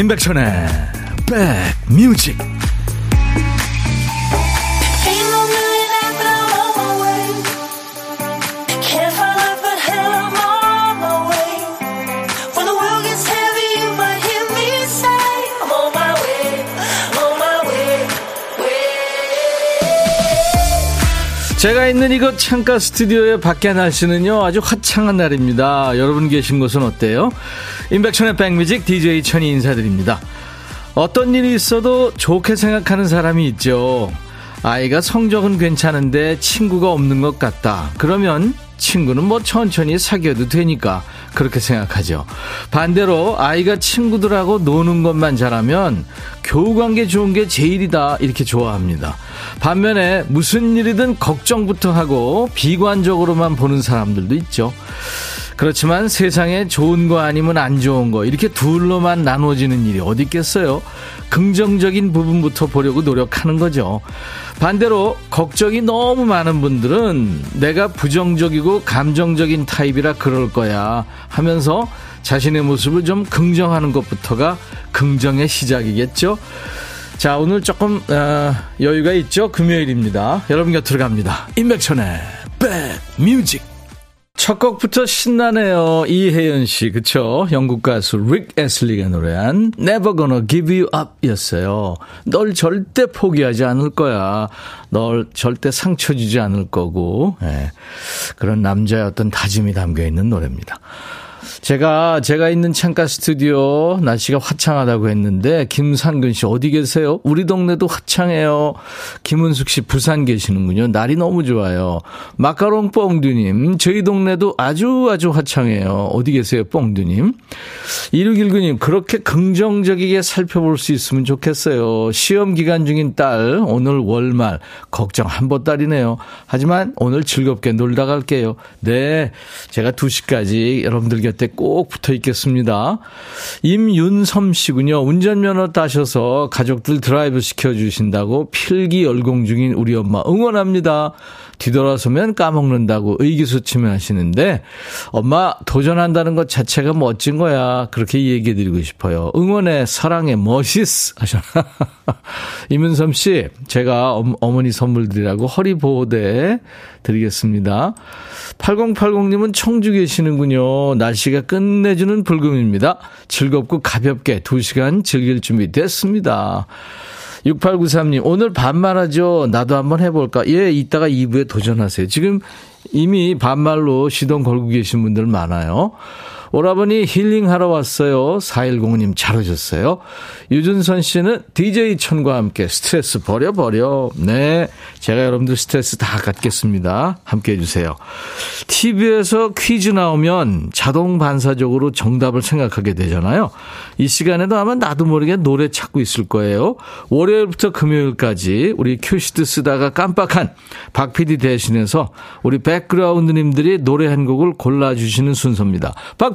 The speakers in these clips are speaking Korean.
임백천의 백뮤직 제가 있는 이곳 창가 스튜디오의 밖에 날씨는요 아주 화창한 날입니다 여러분 계신 곳은 어때요? 임백천의 백뮤직 DJ 천이 인사드립니다 어떤 일이 있어도 좋게 생각하는 사람이 있죠. 아이가 성적은 괜찮은데 친구가 없는 것 같다. 그러면 친구는 뭐 천천히 사귀어도 되니까 그렇게 생각하죠. 반대로 아이가 친구들하고 노는 것만 잘하면 교우 관계 좋은 게 제일이다 이렇게 좋아합니다. 반면에 무슨 일이든 걱정부터 하고 비관적으로만 보는 사람들도 있죠. 그렇지만 세상에 좋은 거 아니면 안 좋은 거 이렇게 둘로만 나눠지는 일이 어디 있겠어요? 긍정적인 부분부터 보려고 노력하는 거죠. 반대로 걱정이 너무 많은 분들은 내가 부정적이고 감정적인 타입이라 그럴 거야 하면서 자신의 모습을 좀 긍정하는 것부터가 긍정의 시작이겠죠. 자, 오늘 조금 어, 여유가 있죠. 금요일입니다. 여러분 곁으로 갑니다. 임백천의 백뮤직 첫 곡부터 신나네요. 이혜연 씨, 그쵸? 영국 가수 릭 에슬리가 노래한 Never Gonna Give You Up 였어요. 널 절대 포기하지 않을 거야. 널 절대 상처 주지 않을 거고. 네. 그런 남자의 어떤 다짐이 담겨 있는 노래입니다. 제가 제가 있는 창가 스튜디오 날씨가 화창하다고 했는데 김상근 씨 어디 계세요? 우리 동네도 화창해요. 김은숙 씨 부산 계시는군요. 날이 너무 좋아요. 마카롱 뽕두님 저희 동네도 아주 아주 화창해요. 어디 계세요, 뽕두님? 2619님 그렇게 긍정적이게 살펴볼 수 있으면 좋겠어요. 시험 기간 중인 딸 오늘 월말 걱정 한 보따리네요. 하지만 오늘 즐겁게 놀다 갈게요. 네, 제가 2시까지 여러분들 곁에 꼭 붙어 있겠습니다. 임윤섬 씨군요. 운전면허 따셔서 가족들 드라이브 시켜주신다고 필기 열공 중인 우리 엄마 응원합니다. 뒤돌아서면 까먹는다고 의기소침해 하시는데 엄마 도전한다는 것 자체가 멋진 거야. 그렇게 얘기해 드리고 싶어요. 응원해 사랑해 멋있 하셨나. 이문섬 씨 제가 어머니 선물 드리라고 허리 보호대 드리겠습니다. 8080님은 청주 계시는군요. 날씨가 끝내주는 불금입니다. 즐겁고 가볍게 2시간 즐길 준비 됐습니다. 6893님, 오늘 반말하죠? 나도 한번 해볼까? 예, 이따가 2부에 도전하세요. 지금 이미 반말로 시동 걸고 계신 분들 많아요. 오라버니 힐링하러 왔어요. 4105님 잘 오셨어요. 유준선 씨는 DJ 천과 함께 스트레스 버려 버려. 네. 제가 여러분들 스트레스 다 갖겠습니다. 함께 해주세요. TV에서 퀴즈 나오면 자동 반사적으로 정답을 생각하게 되잖아요. 이 시간에도 아마 나도 모르게 노래 찾고 있을 거예요. 월요일부터 금요일까지 우리 큐시트 쓰다가 깜빡한 박 PD 대신해서 우리 백그라운드님들이 노래 한 곡을 골라주시는 순서입니다. 박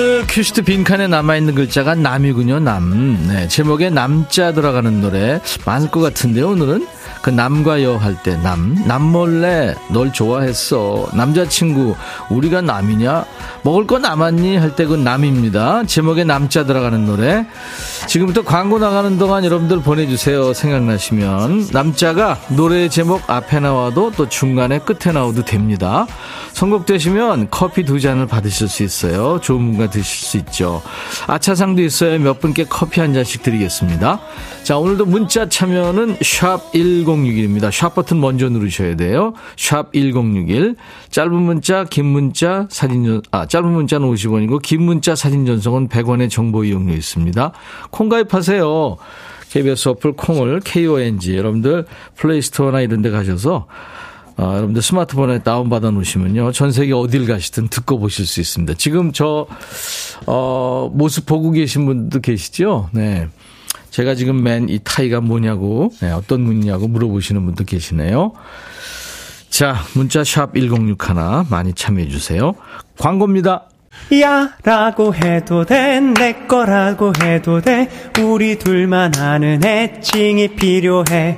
큐시트 빈칸에 남아있는 글자가 남이군요, 남. 네, 제목에 남자 들어가는 노래 많을 것 같은데, 오늘은? 그 남과 여 할 때 남. 남몰래 널 좋아했어. 남자친구, 우리가 남이냐? 먹을 거 남았니? 할 때 그 남입니다. 제목에 남자 들어가는 노래. 지금부터 광고 나가는 동안 여러분들 보내주세요. 생각나시면. 남자가 노래 제목 앞에 나와도 또 중간에 끝에 나와도 됩니다. 선곡되시면 커피 두 잔을 받으실 수 있어요. 좋은 분과 드실 수 있죠. 아차상도 있어요. 몇 분께 커피 한 잔씩 드리겠습니다. 자, 오늘도 문자 참여는 샵 1061입니다. 샵 버튼 먼저 누르셔야 돼요. 샵 1061. 짧은 문자, 긴 문자, 사진 전, 아, 짧은 문자는 50원이고, 긴 문자 사진 전송은 100원의 정보 이용료 있습니다. 콩 가입하세요. KBS 어플 콩을 KONG. 여러분들 플레이스토어나 이런 데 가셔서 어, 여러분들 스마트폰에 다운받아 놓으시면요. 전 세계 어딜 가시든 듣고 보실 수 있습니다. 지금 저, 어, 모습 보고 계신 분도 계시죠? 네. 제가 지금 맨 이 타이가 뭐냐고, 네, 어떤 문이냐고 물어보시는 분도 계시네요. 자, 문자 샵 1061 많이 참여해 주세요. 광고입니다. 야 라고 해도 돼 내 거라고 해도 돼 우리 둘만 아는 애칭이 필요해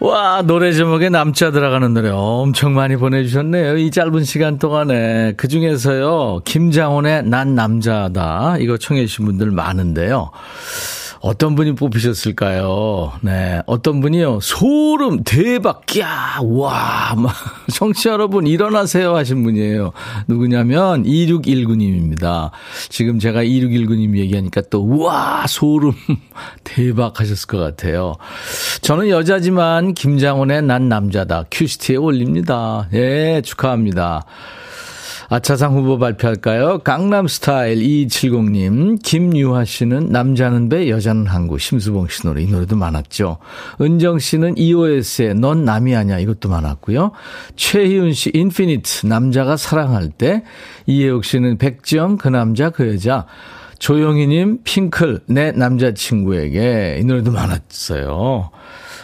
와, 노래 제목에 남자 들어가는 노래 엄청 많이 보내주셨네요. 이 짧은 시간 동안에. 그 중에서요, 김장훈의 난 남자다. 이거 청해주신 분들 많은데요. 어떤 분이 뽑히셨을까요? 네. 어떤 분이요. 소름, 대박, 야, 와, 막, 청취자 여러분, 일어나세요 하신 분이에요. 누구냐면, 2619님입니다. 지금 제가 2619님 얘기하니까 또, 우와, 소름, 대박 하셨을 것 같아요. 저는 여자지만, 김장훈의 난 남자다. 큐시트에 올립니다. 예, 축하합니다. 아차상 후보 발표할까요? 강남스타일 2270님, 김유하 씨는 남자는 배, 여자는 항구, 심수봉 씨 노래, 이 노래도 많았죠. 은정 씨는 EOS의 넌 남이 아니야, 이것도 많았고요. 최희훈 씨, 인피니트, 남자가 사랑할 때, 이혜옥 씨는 백지영, 그 남자, 그 여자, 조영희님, 핑클, 내 남자친구에게, 이 노래도 많았어요.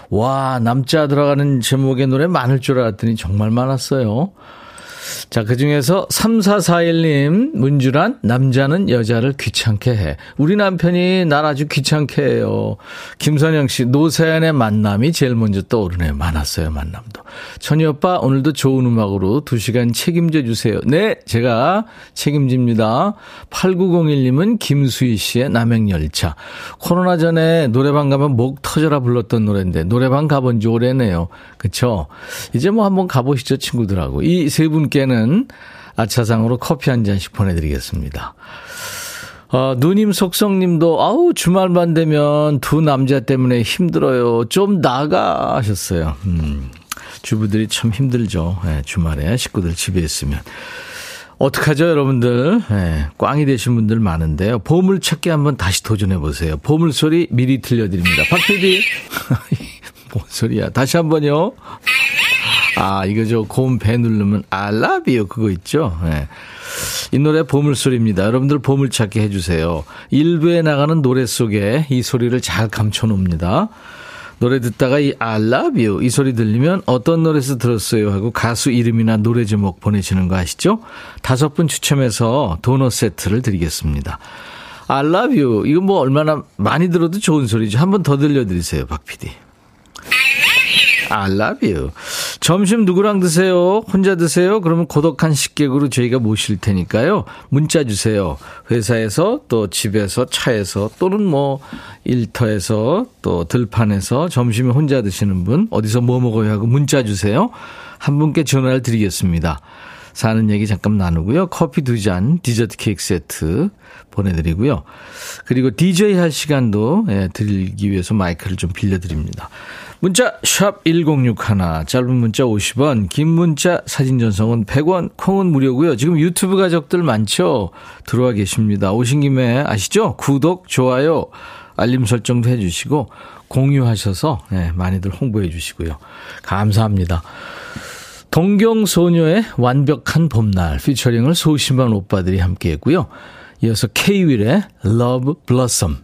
와, 남자 들어가는 제목의 노래 많을 줄 알았더니 정말 많았어요. 자, 그 중에서 3441님, 문주란, 남자는 여자를 귀찮게 해. 우리 남편이 날 아주 귀찮게 해요. 김선영 씨, 노사연의 만남이 제일 먼저 떠오르네요. 많았어요, 만남도. 천희 오빠, 오늘도 좋은 음악으로 2시간 책임져 주세요. 네, 제가 책임집니다. 8901님은 김수희 씨의 남행열차. 코로나 전에 노래방 가면 목 터져라 불렀던 노래인데, 노래방 가본 지 오래네요. 그쵸? 이제 뭐 한번 가보시죠, 친구들하고. 이 세 분께는 아차상으로 커피 한 잔씩 보내드리겠습니다. 어, 누님 속성님도 아우 주말만 되면 두 남자 때문에 힘들어요. 좀 나가 하셨어요. 음, 주부들이 참 힘들죠. 네, 주말에 식구들 집에 있으면. 어떡하죠, 여러분들? 네, 꽝이 되신 분들 많은데요. 보물찾기 한번 다시 도전해 보세요. 보물소리 미리 들려드립니다. 박 PD. 뭔 소리야. 다시 한 번요. 아, 이거 저 고음 배 누르면 you 그거 있죠? 네. 이 노래 보물소리입니다. 여러분들 보물찾기 해주세요. 일부에 나가는 노래 속에 이 소리를 잘 감춰놓습니다. 노래 듣다가 이 I love you 이 소리 들리면 어떤 노래에서 들었어요 하고 가수 이름이나 노래 제목 보내시는 거 아시죠? 다섯 분 추첨해서 도넛 세트를 드리겠습니다. I love you 이거 뭐 얼마나 많이 들어도 좋은 소리죠. 한 번 더 들려드리세요, 박 PD. I love you. 점심 누구랑 드세요? 혼자 드세요? 그러면 고독한 식객으로 저희가 모실 테니까요. 문자 주세요. 회사에서 또 집에서 차에서 또는 뭐 일터에서 또 들판에서 점심에 혼자 드시는 분 어디서 뭐 먹어요 하고 문자 주세요. 한 분께 전화를 드리겠습니다. 사는 얘기 잠깐 나누고요. 커피 두 잔, 디저트 케이크 세트 보내드리고요. 그리고 DJ 할 시간도 예, 드리기 위해서 마이크를 좀 빌려드립니다. 문자 1061, 짧은 문자 50원, 긴 문자 사진 전송은 100원, 콩은 무료고요. 지금 유튜브 가족들 많죠? 들어와 계십니다. 오신 김에 아시죠? 구독, 좋아요, 알림 설정도 해주시고 공유하셔서 네, 많이들 홍보해 주시고요. 감사합니다. 동경소녀의 완벽한 봄날 피처링을 소심한 오빠들이 함께 했고요. 이어서 K.Will의 Love Blossom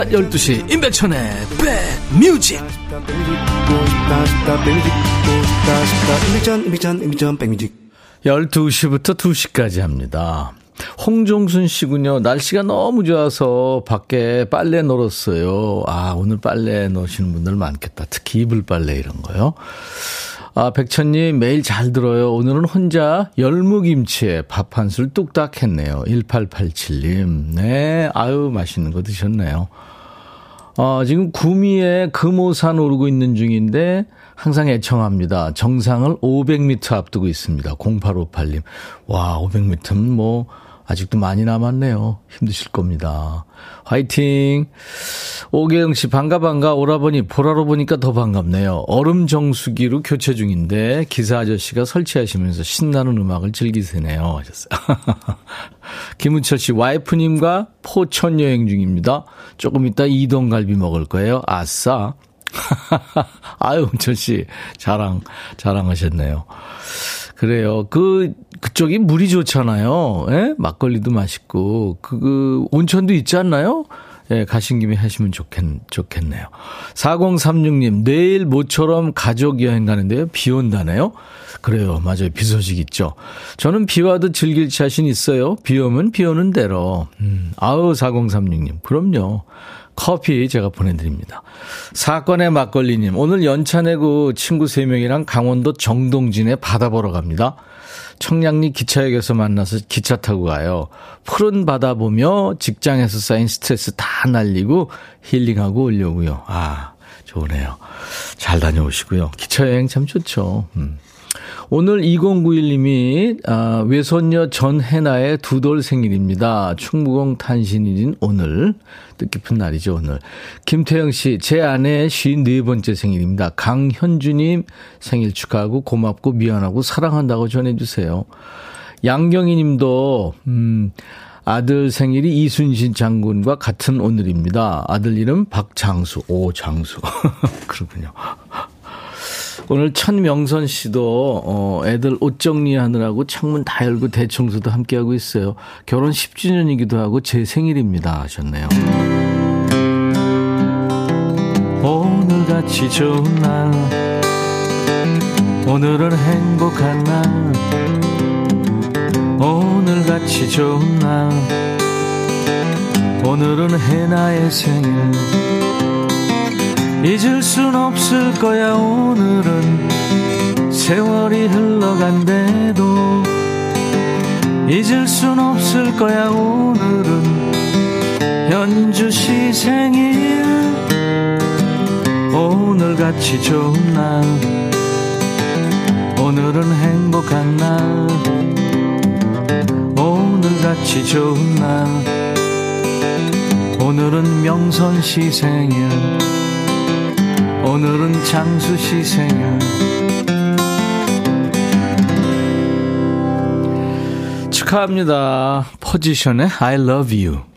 낮 12시 임백천의 백뮤직 12시부터 2시까지 합니다. 홍종순 씨군요. 날씨가 너무 좋아서 밖에 빨래 놀았어요. 아, 오늘 빨래 놓으시는 분들 많겠다. 특히 이불 빨래 이런 거요. 아, 백천님 매일 잘 들어요. 오늘은 혼자 열무김치에 밥 한 술 뚝딱 했네요. 1887님. 네, 아유, 맛있는 거 드셨네요. 어, 지금 구미에 금오산 오르고 있는 중인데 항상 애청합니다. 정상을 500m 앞두고 있습니다. 0858님. 와, 500m면 뭐 아직도 많이 남았네요. 힘드실 겁니다. 화이팅! 오계영 씨, 반가, 반가. 오라버니, 보라로 보니까 더 반갑네요. 얼음 정수기로 교체 중인데, 기사 아저씨가 설치하시면서 신나는 음악을 즐기세네요. 하셨어요. 김은철 씨, 와이프님과 포천 여행 중입니다. 조금 이따 이동갈비 먹을 거예요. 아싸. 아유, 은철 씨, 자랑, 자랑하셨네요. 그래요. 그, 그쪽이 물이 좋잖아요. 예? 막걸리도 맛있고, 그, 그, 온천도 있지 않나요? 예, 가신 김에 하시면 좋겠, 좋겠네요. 4036님, 내일 모처럼 가족 여행 가는데요. 비 온다네요? 그래요. 맞아요. 비 소식 있죠. 저는 비 와도 즐길 자신 있어요. 비 오면 비 오는 대로. 음, 아우, 4036님. 그럼요. 커피 제가 보내드립니다. 사건의 막걸리님, 오늘 연차 내고 친구 3명이랑 강원도 정동진에 바다 보러 갑니다. 청량리 기차역에서 만나서 기차 타고 가요. 푸른 바다 보며 직장에서 쌓인 스트레스 다 날리고 힐링하고 오려고요. 아, 좋으네요. 잘 다녀오시고요. 기차 여행 참 좋죠. 음. 오늘 2091님이 아, 외손녀 전혜나의 두 돌 생일입니다. 충무공 탄신일인 오늘 뜻깊은 날이죠 오늘. 김태영 씨, 제 아내 54번째 생일입니다. 강현주님 생일 축하하고 고맙고 미안하고 사랑한다고 전해주세요. 양경희 님도 음, 아들 생일이 이순신 장군과 같은 오늘입니다. 아들 이름 박장수. 오, 장수. 그렇군요. 오늘 천명선 씨도 어 애들 옷 정리하느라고 창문 다 열고 대청소도 함께 하고 있어요. 결혼 10주년이기도 하고 제 생일입니다 하셨네요. 오늘같이 좋은 날 오늘은 행복한 날 오늘같이 좋은 날 오늘은 해나의 생일 잊을 순 없을 거야 오늘은. 세월이 흘러간대도 잊을 순 없을 거야 오늘은. 현주 시 생일 오늘같이 좋은 날. 오늘은 행복한 날. 오늘같이 좋은 날. 오늘은 명선 시 생일 오늘은 장수 씨 생일 축하합니다. 포지션의 I love you.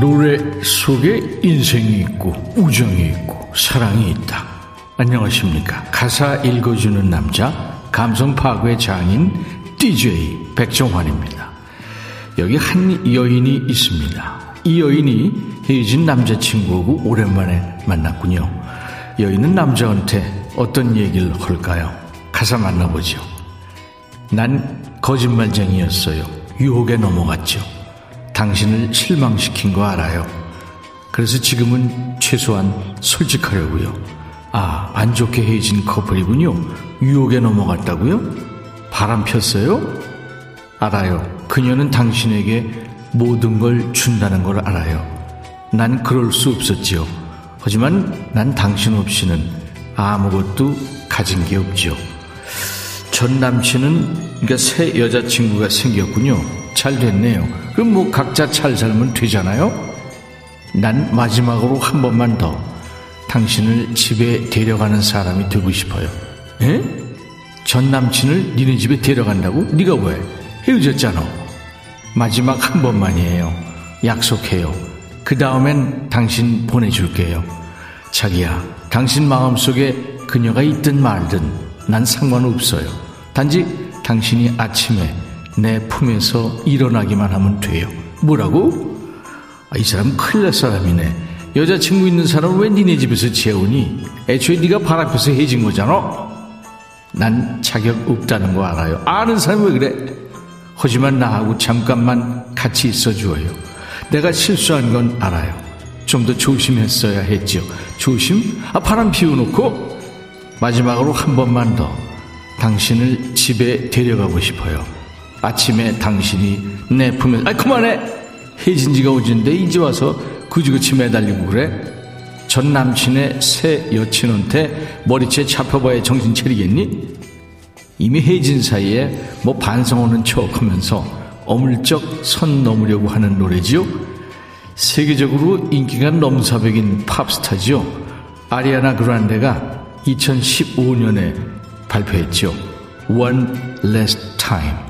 노래 속에 인생이 있고 우정이 있고 사랑이 있다. 안녕하십니까. 가사 읽어주는 남자 감성 파괴 장인 DJ 백종환입니다. 여기 한 여인이 있습니다. 이 여인이 헤어진 남자친구하고 오랜만에 만났군요. 여인은 남자한테 어떤 얘기를 할까요? 가사 만나보죠. 난 거짓말쟁이였어요. 유혹에 넘어갔죠. 당신을 실망시킨 거 알아요. 그래서 지금은 최소한 솔직하려고요. 아, 안 좋게 헤어진 커플이군요. 유혹에 넘어갔다고요? 바람 폈어요? 알아요. 그녀는 당신에게 모든 걸 준다는 걸 알아요. 난 그럴 수 없었지요. 하지만 난 당신 없이는 아무것도 가진 게 없죠. 전 남친은 그러니까 새 여자친구가 생겼군요. 잘 됐네요. 그럼 뭐 각자 잘 살면 되잖아요? 난 마지막으로 한 번만 더 당신을 집에 데려가는 사람이 되고 싶어요. 에? 전 남친을 니네 집에 데려간다고? 네가 왜? 헤어졌잖아. 마지막 한 번만이에요. 약속해요. 그 다음엔 당신 보내줄게요. 자기야, 당신 마음속에 그녀가 있든 말든 난 상관없어요. 단지 당신이 아침에 내 품에서 일어나기만 하면 돼요. 뭐라고? 아, 이 사람 큰일 날 사람이네. 여자친구 있는 사람은 왜 니네 집에서 재우니? 애초에 네가 발 앞에서 해진 거잖아. 난 자격 없다는 거 알아요. 아는 사람이 왜 그래? 하지만 나하고 잠깐만 같이 있어 주어요. 내가 실수한 건 알아요. 좀 더 조심했어야 했죠. 조심? 아, 바람 피워놓고 마지막으로 한 번만 더 당신을 집에 데려가고 싶어요. 아침에 당신이 내 품에 아 그만해 혜진 지가 오진데 이제 와서 그지그지 매달리고 그래 전 남친의 새 여친한테 머리채 잡혀봐야 정신 차리겠니? 이미 혜진 사이에 뭐 반성하는 척하면서 어물쩍 선 넘으려고 하는 노래지요. 세계적으로 인기가 넘사벽인 팝스타지요. 아리아나 그란데가 2015년에 발표했죠. One Last Time.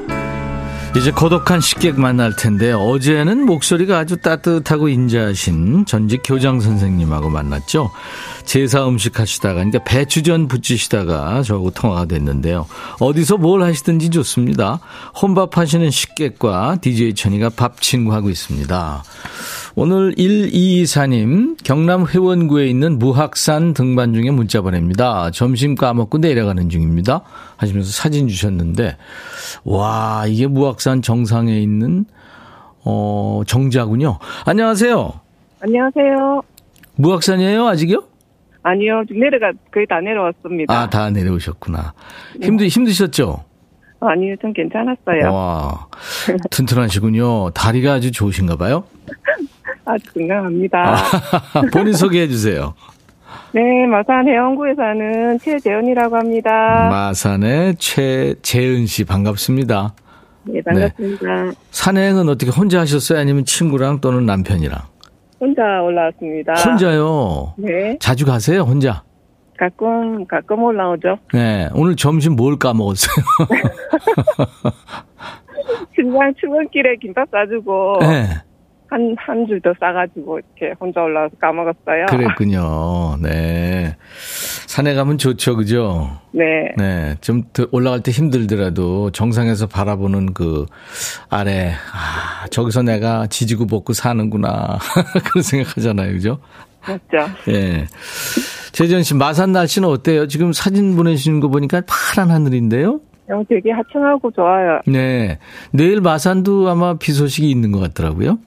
이제 고독한 식객 만날 텐데 어제는 목소리가 아주 따뜻하고 인자하신 전직 교장 선생님하고 만났죠. 제사 음식 하시다가 그러니까 배추전 부치시다가 저하고 통화가 됐는데요. 어디서 뭘 하시든지 좋습니다. 혼밥 하시는 식객과 DJ 천이가 밥 친구하고 있습니다. 오늘 1224님 경남 회원구에 있는 무학산 등반 중에 문자 보냅니다. 점심 까먹고 내려가는 중입니다. 하시면서 사진 주셨는데 와 이게 무학산 정상에 있는 어 정자군요. 안녕하세요. 안녕하세요. 무학산이에요 아직요? 아니요, 내려가, 거의 다 내려왔습니다. 아, 다 내려오셨구나. 힘드, 힘드셨죠? 아니요, 좀 괜찮았어요. 와, 튼튼하시군요. 다리가 아주 좋으신가 봐요? 아주 건강합니다. 아, 본인 소개해 주세요. 네, 마산 해원구에 사는 최재은이라고 합니다. 마산의 최재은 씨 반갑습니다. 네, 반갑습니다. 네. 산행은 어떻게 혼자 하셨어요? 아니면 친구랑 또는 남편이랑? 혼자 올라왔습니다. 혼자요? 네. 자주 가세요, 혼자? 가끔, 가끔 올라오죠. 네. 오늘 점심 뭘 까먹었어요? 신장 출근길에 김밥 싸주고. 네. 한, 한 줄 더 싸가지고 이렇게 혼자 올라와서 까먹었어요. 그랬군요. 네. 산에 가면 좋죠, 그죠? 네. 네. 좀 올라갈 때 힘들더라도 정상에서 바라보는 그 아래, 아, 저기서 내가 지지고 볶고 사는구나. 그런 생각하잖아요, 그죠? 맞죠. 예. 네. 재전 씨, 마산 날씨는 어때요? 지금 사진 보내주시는 거 보니까 파란 하늘인데요? 어, 되게 하천하고 좋아요. 네. 내일 마산도 아마 비 소식이 있는 것 같더라고요.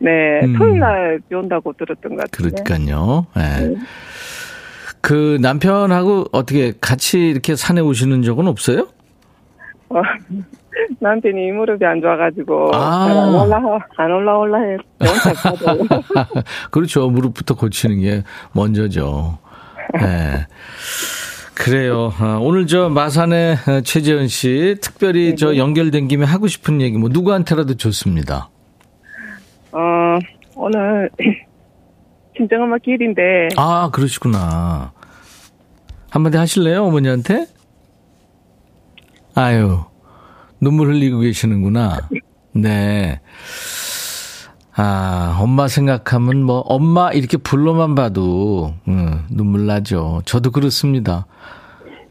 네, 음. 토요일 날 비 온다고 들었던 것 같아요. 그러니까요. 네. 네. 그 남편하고 어떻게 같이 이렇게 산에 오시는 적은 없어요? 어, 남편이 무릎이 안 좋아가지고 아. 안 올라 안 올라올라 해. 그렇죠. 무릎부터 고치는 게 먼저죠. 네. 그래요. 아, 오늘 저 마산의 최재은 씨 특별히 네. 저 연결된 김에 하고 싶은 얘기 뭐 누구한테라도 좋습니다. 어, 오늘, 친정 엄마 길인데. 아, 그러시구나. 한마디 하실래요, 어머니한테? 아유, 눈물 흘리고 계시는구나. 네. 아, 엄마 생각하면 뭐, 엄마 이렇게 불러만 봐도, 음, 눈물 나죠. 저도 그렇습니다.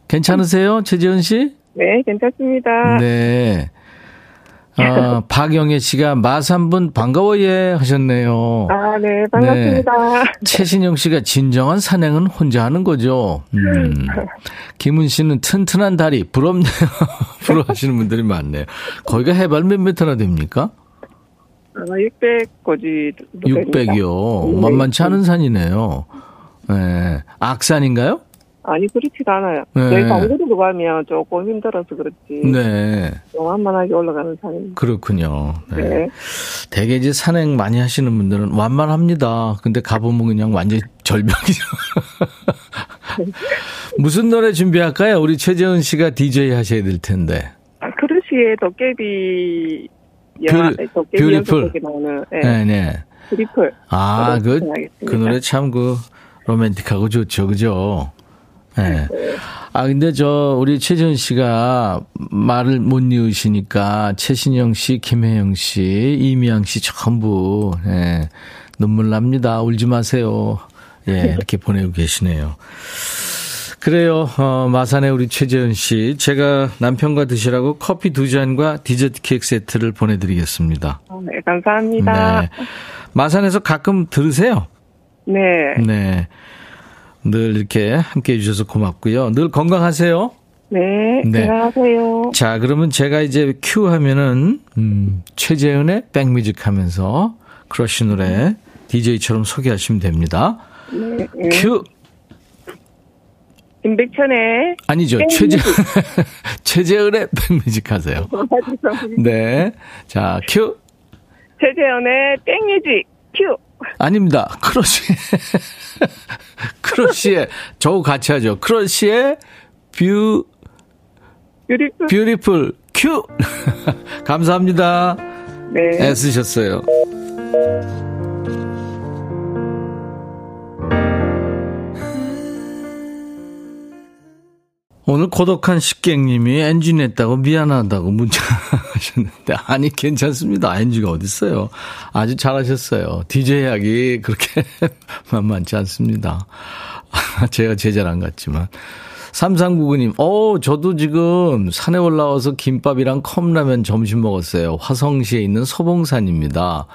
괜찮으세요, 최지은 씨? 네, 괜찮습니다. 네. 아, 박영애 씨가 마산분 반가워 예 하셨네요. 아, 네, 반갑습니다. 네. 최신영 씨가 진정한 산행은 혼자 하는 거죠. 음. 김은 씨는 튼튼한 다리 부럽네요. 부러워하시는 분들이 많네요. 거기가 해발 몇 미터나 됩니까? 아, 600고지. 600이요. 네. 만만치 않은 산이네요. 네. 악산인가요? 아니 그렇지가 않아요. 네. 저희 광주로 가면 조금 힘들어서 그렇지. 네. 완만하게 올라가는 산입니다. 그렇군요. 네. 네. 대개 이제 산행 많이 하시는 분들은 완만합니다. 근데 가보면 그냥 완전 절벽이죠. 무슨 노래 준비할까요? 우리 최재은 씨가 DJ 하셔야 될 텐데. 아, 크러쉬의 도깨비 영화, 도깨비 Beautiful. 나오는. 네, 네. Beautiful. 아, 그, 그 노래 참 그, 로맨틱하고 좋죠, 그죠? 예. 네. 아, 근데 저, 우리 최재은 씨가 말을 못 이으시니까 최신영 씨, 김혜영 씨, 이미양 씨 전부, 예. 눈물 납니다. 울지 마세요. 예, 이렇게 보내고 계시네요. 그래요. 어, 마산의 우리 최재현 씨. 제가 남편과 드시라고 커피 두 잔과 디저트 케이크 세트를 보내드리겠습니다. 어, 네, 감사합니다. 네. 마산에서 가끔 들으세요? 네. 네. 늘 이렇게 함께 해주셔서 고맙고요. 늘 건강하세요. 네, 네. 건강하세요. 자, 그러면 제가 이제 큐 하면은, 음, 최재현의 백뮤직 하면서 크러쉬 노래 DJ처럼 소개하시면 됩니다. 네. 네. 큐! 임백천의 아니죠. 최재 최재은의 백뮤직 하세요. 네. 자, 큐. 최재은의 백뮤직 큐. 아닙니다. 크러쉬. 크러쉬의 저우 같이 하죠. 크러쉬의 뷰 Beautiful Beautiful 큐. 감사합니다. 네. 애쓰셨어요. 오늘 고독한 식객님이 엔진 냈다고 미안하다고 문자 하셨는데 아니 괜찮습니다. 엔진가 어딨어요. 아주 잘하셨어요. DJ 하기 그렇게 만만치 않습니다. 제가 제자랑 같지만. 3399님, 어, 저도 지금 산에 올라와서 김밥이랑 컵라면 점심 먹었어요. 화성시에 있는 소봉산입니다.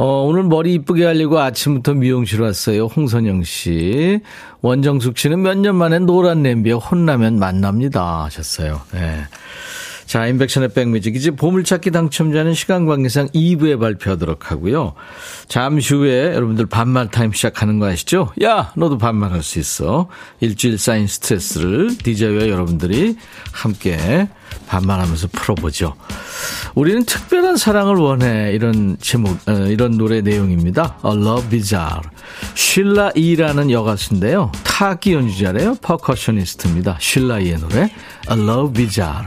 어, 오늘 머리 이쁘게 하려고 아침부터 미용실 왔어요. 홍선영 씨. 원정숙 씨는 몇 년 만에 노란 냄비에 혼나면 만납니다. 하셨어요. 네. 자, 임백천의 백뮤직. 이제 보물찾기 당첨자는 시간 관계상 2부에 발표하도록 하고요. 잠시 후에 여러분들 반말 타임 시작하는 거 아시죠? 야, 너두 반말할 수 있어. 일주일 쌓인 스트레스를 DJ와 여러분들이 함께 반말하면서 풀어보죠. 우리는 특별한 사랑을 원해. 이런 제목, 어, 이런 노래 내용입니다. A Love Bizarre. 쉴라 이라는 여가수인데요. 타악기 연주자래요. 퍼커셔니스트입니다. 쉴라 이의 노래 A Love Bizarre.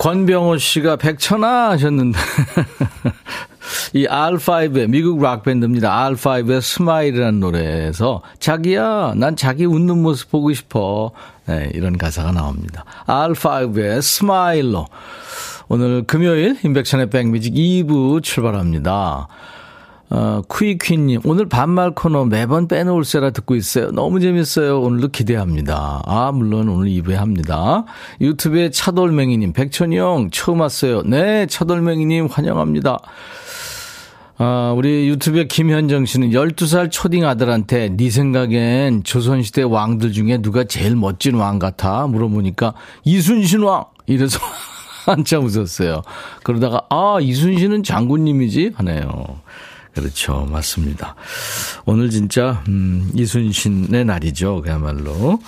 권병호 씨가 백천아 하셨는데 이 R5의 미국 락 밴드입니다. R5의 Smile이라는 노래에서 자기야 난 자기 웃는 모습 보고 싶어 네, 이런 가사가 나옵니다. R5의 스마일로 오늘 금요일 인백션의 백뮤직 2부 출발합니다. 어, 쿠이퀸님, 오늘 반말 코너 매번 빼놓을세라 듣고 있어요. 너무 재밌어요. 오늘도 기대합니다. 아, 물론 오늘 2부에 합니다. 유튜브에 차돌맹이님, 백천이 형, 처음 왔어요. 네, 차돌맹이님, 환영합니다. 아, 우리 유튜브에 김현정 씨는 12살 초딩 아들한테 네 생각엔 조선시대 왕들 중에 누가 제일 멋진 왕 같아? 물어보니까 이순신 왕! 이래서 한참 웃었어요. 그러다가, 아, 이순신은 장군님이지? 하네요. 그렇죠. 맞습니다. 오늘 진짜, 음, 이순신의 날이죠. 그야말로.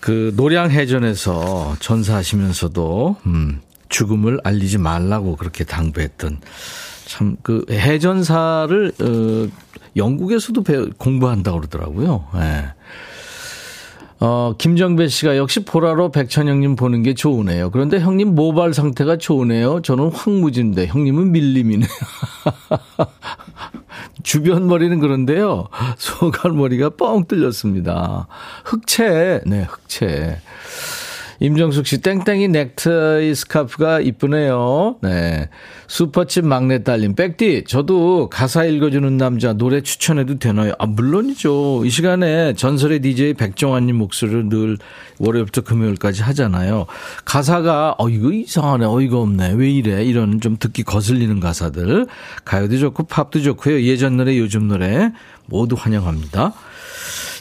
그 노량해전에서 전사하시면서도, 음, 죽음을 알리지 말라고 그렇게 당부했던 참 그 해전사를 어 영국에서도 배, 공부한다고 그러더라고요. 예. 네. 어, 김정배 씨가 역시 보라로 백천형님 보는 게 좋으네요. 그런데 형님 모발 상태가 좋으네요. 저는 황무지인데 형님은 밀림이네요. 주변 머리는 그런데요. 소갈 머리가 뻥 뚫렸습니다. 흑채, 네, 흑채. 임정숙 씨, 땡땡이 넥타이 스카프가 이쁘네요. 네. 슈퍼칩 막내 딸님, 백디, 저도 가사 읽어주는 남자 노래 추천해도 되나요? 아, 물론이죠. 이 시간에 전설의 DJ 백종환님 목소리를 늘 월요일부터 금요일까지 하잖아요. 가사가, 어, 이거 이상하네. 어이가 없네. 왜 이래? 이런 좀 듣기 거슬리는 가사들. 가요도 좋고 팝도 좋고요. 예전 노래, 요즘 노래 모두 환영합니다.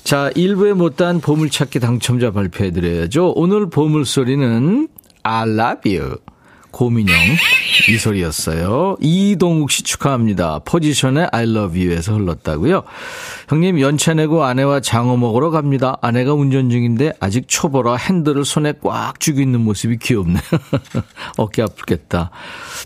자, 1부에 못한 보물찾기 당첨자 발표해드려야죠. 오늘 보물소리는 I love you. 고민영 이 소리였어요. 이동욱 씨 축하합니다. 포지션의 I love you에서 흘렀다고요. 형님 연차 내고 아내와 장어 먹으러 갑니다. 아내가 운전 중인데 아직 초보라 핸들을 손에 꽉 쥐고 있는 모습이 귀엽네요. 어깨 아프겠다.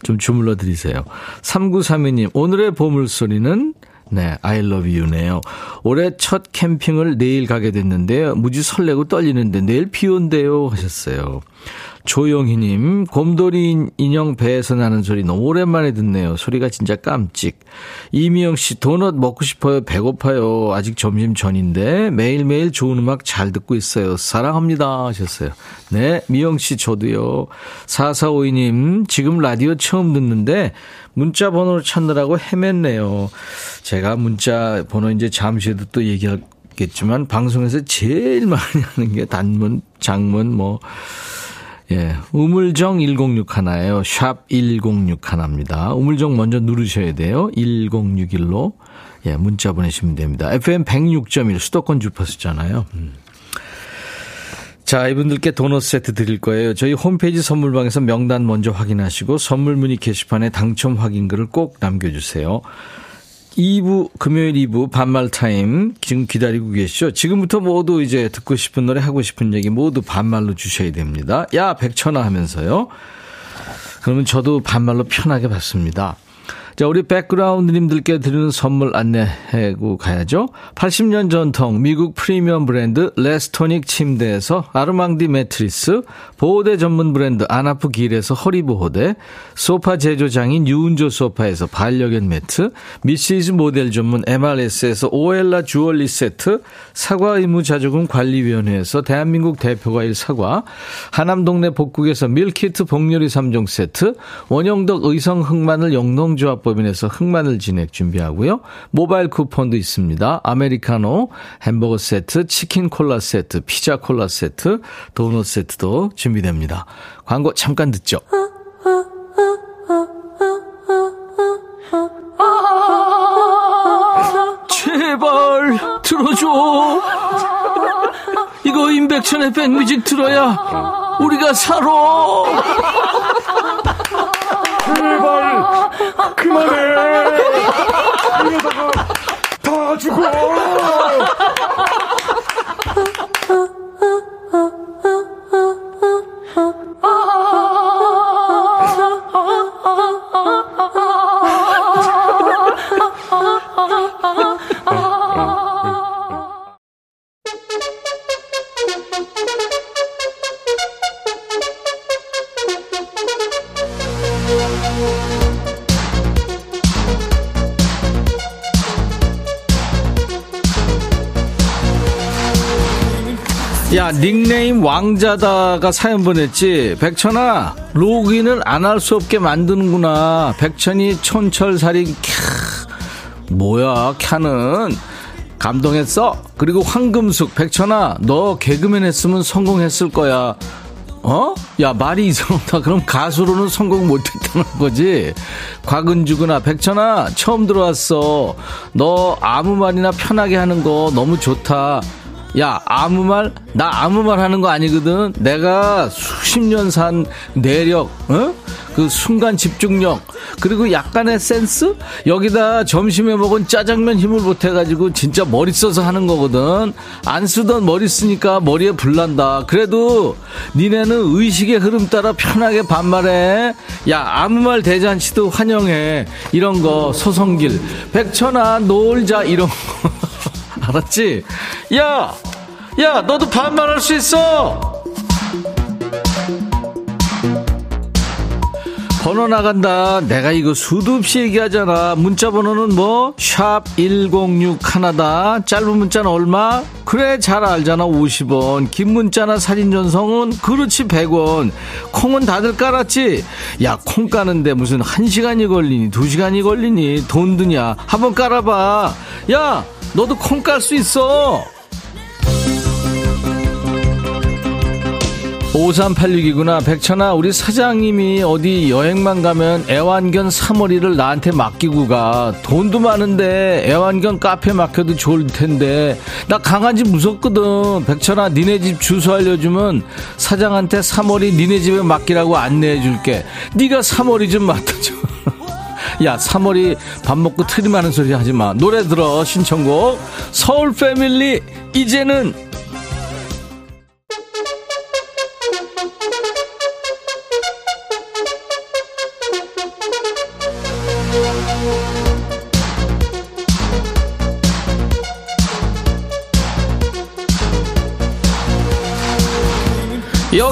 좀 주물러 드리세요. 3932님 오늘의 보물소리는 네, I love you네요. 올해 첫 캠핑을 내일 가게 됐는데요. 무지 설레고 떨리는데 내일 비 온대요 하셨어요. 조영희님, 곰돌이 인형 배에서 나는 소리 너무 오랜만에 듣네요. 소리가 진짜 깜찍. 이미영 씨, 도넛 먹고 싶어요. 배고파요. 아직 점심 전인데 매일매일 좋은 음악 잘 듣고 있어요. 사랑합니다. 하셨어요. 네, 미영 씨, 저도요. 4452님, 지금 라디오 처음 듣는데 문자 번호를 찾느라고 헤맸네요. 제가 문자 번호 이제 잠시 후에도 또 얘기하겠지만 방송에서 제일 많이 하는 게 단문, 장문, 뭐, 예, 우물정 106 하나예요. 샵 106 하나입니다. 우물정 먼저 누르셔야 돼요. 1061로. 예, 문자 보내시면 됩니다. FM 106.1 수도권 주파수잖아요. 음. 자, 이분들께 도넛 세트 드릴 거예요. 저희 홈페이지 선물방에서 명단 먼저 확인하시고 선물 문의 게시판에 당첨 확인글을 꼭 남겨주세요. 2부, 금요일 2부 반말 타임 지금 기다리고 계시죠? 지금부터 모두 이제 듣고 싶은 노래 하고 싶은 얘기 모두 반말로 주셔야 됩니다. 야, 백천아 하면서요. 그러면 저도 반말로 편하게 받습니다. 자, 우리 백그라운드님들께 드리는 선물 안내하고 가야죠. 80년 전통 미국 프리미엄 브랜드 레스토닉 침대에서 아르망디 매트리스, 보호대 전문 브랜드 아나프 길에서 허리보호대, 소파 제조장인 유운조 소파에서 반려견 매트, Mrs. 모델 전문 MRS에서 오엘라 주얼리 세트, 사과 의무 자조금 관리위원회에서 대한민국 대표과일 사과, 하남 동네 복국에서 밀키트 복요리 3종 세트, 원형덕 의성 흑마늘 영농조합 법인에서 흑마늘 진액 준비하고요. 모바일 쿠폰도 있습니다. 아메리카노, 햄버거 세트, 치킨 콜라 세트, 피자 콜라 세트, 도넛 세트도 준비됩니다. 광고 잠깐 듣죠. 제발 들어줘. 이거 임백천의 백뮤직 들어야 우리가 살아. 제발 그만해 이러다가 다 죽어 야, 닉네임 왕자다가 사연 보냈지. 백천아, 로그인을 안 할 수 없게 만드는구나. 백천이 촌철살인 캬. 뭐야, 캬는. 감동했어? 그리고 황금숙, 백천아, 너 개그맨 했으면 성공했을 거야. 어? 야, 말이 이상하다. 그럼 가수로는 성공 못했다는 거지. 곽은주구나. 백천아, 처음 들어왔어. 너 아무 말이나 편하게 하는 거 너무 좋다. 야, 아무 말, 나 아무 말 하는 거 아니거든. 내가 수십 년 산 내력, 어? 그 순간 집중력, 그리고 약간의 센스? 여기다 점심에 먹은 짜장면 힘을 못해가지고 진짜 머리 써서 하는 거거든. 안 쓰던 머리 쓰니까 머리에 불난다. 그래도 니네는 의식의 흐름 따라 편하게 반말해. 야, 아무 말 대잔치도 환영해. 이런 거, 소성길. 백천아, 놀자. 이런 거. 알았지? 야! 야, 너도 반말할 수 있어! 번호 나간다. 내가 이거 수도 없이 얘기하잖아. 문자 번호는 뭐? 샵 106 하나다. 짧은 문자는 얼마? 그래, 잘 알잖아. 50원. 긴 문자나 사진 전송은 그렇지, 100원. 콩은 다들 깔았지? 야, 콩 까는데 무슨 1시간이 걸리니, 2시간이 걸리니, 돈 드냐? 한번 깔아봐. 야, 너도 콩 깔 수 있어. 5386이구나. 백천아, 우리 사장님이 어디 여행만 가면 애완견 사머리를 나한테 맡기고 가. 돈도 많은데 애완견 카페 맡겨도 좋을 텐데. 나 강아지 무섭거든. 백천아, 니네 집 주소 알려주면 사장한테 사머리 니네 집에 맡기라고 안내해 줄게. 니가 사머리 좀 맡아줘. 야, 사머리 밥 먹고 트림하는 소리 하지 마. 노래 들어, 신청곡. 서울 패밀리, 이제는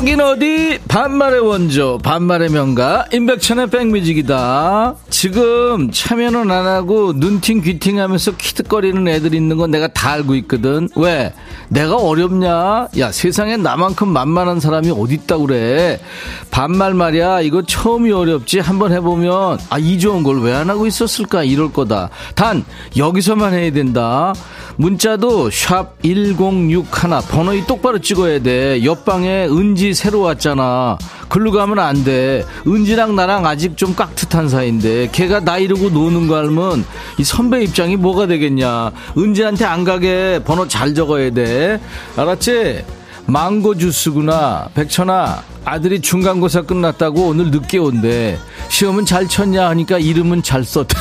여긴 어디? 반말의 원조 반말의 명가 임백천의 백뮤직이다. 지금 참여는 안 하고 눈팅 귀팅 하면서 키득거리는 애들 있는 건 내가 다 알고 있거든. 왜? 내가 어렵냐? 야 세상에 나만큼 만만한 사람이 어딨다 그래? 반말 말이야. 이거 처음이 어렵지. 한번 해보면 아 이 좋은 걸 왜 안 하고 있었을까? 이럴 거다. 단 여기서만 해야 된다 문자도 샵 1061 번호 이 똑바로 찍어야 돼 옆방에 은지 새로 왔잖아 글로 가면 안 돼. 은지랑 나랑 아직 좀 깍듯한 사이인데 걔가 나 이러고 노는 거 알면 이 선배 입장이 뭐가 되겠냐. 은지한테 안 가게 번호 잘 적어야 돼. 알았지? 망고 주스구나. 백천아, 아들이 중간고사 끝났다고 오늘 늦게 온대. 시험은 잘 쳤냐 하니까 이름은 잘 썼다.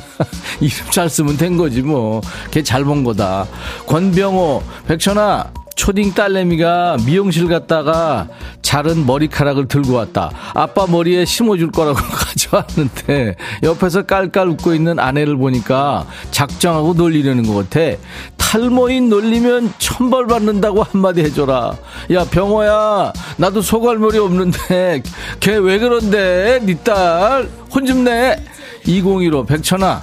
이름 잘 쓰면 된 거지 뭐. 걔 잘 본 거다. 권병호, 백천아, 초딩 딸내미가 미용실 갔다가 자른 머리카락을 들고 왔다. 아빠 머리에 심어줄 거라고 가져왔는데 옆에서 깔깔 웃고 있는 아내를 보니까 작정하고 놀리려는 것 같아. 탈모인 놀리면 천벌 받는다고 한마디 해줘라. 야 병호야 나도 소갈머리 없는데 걔 왜 그런데 니 딸 혼 좀 내. 2015 백천아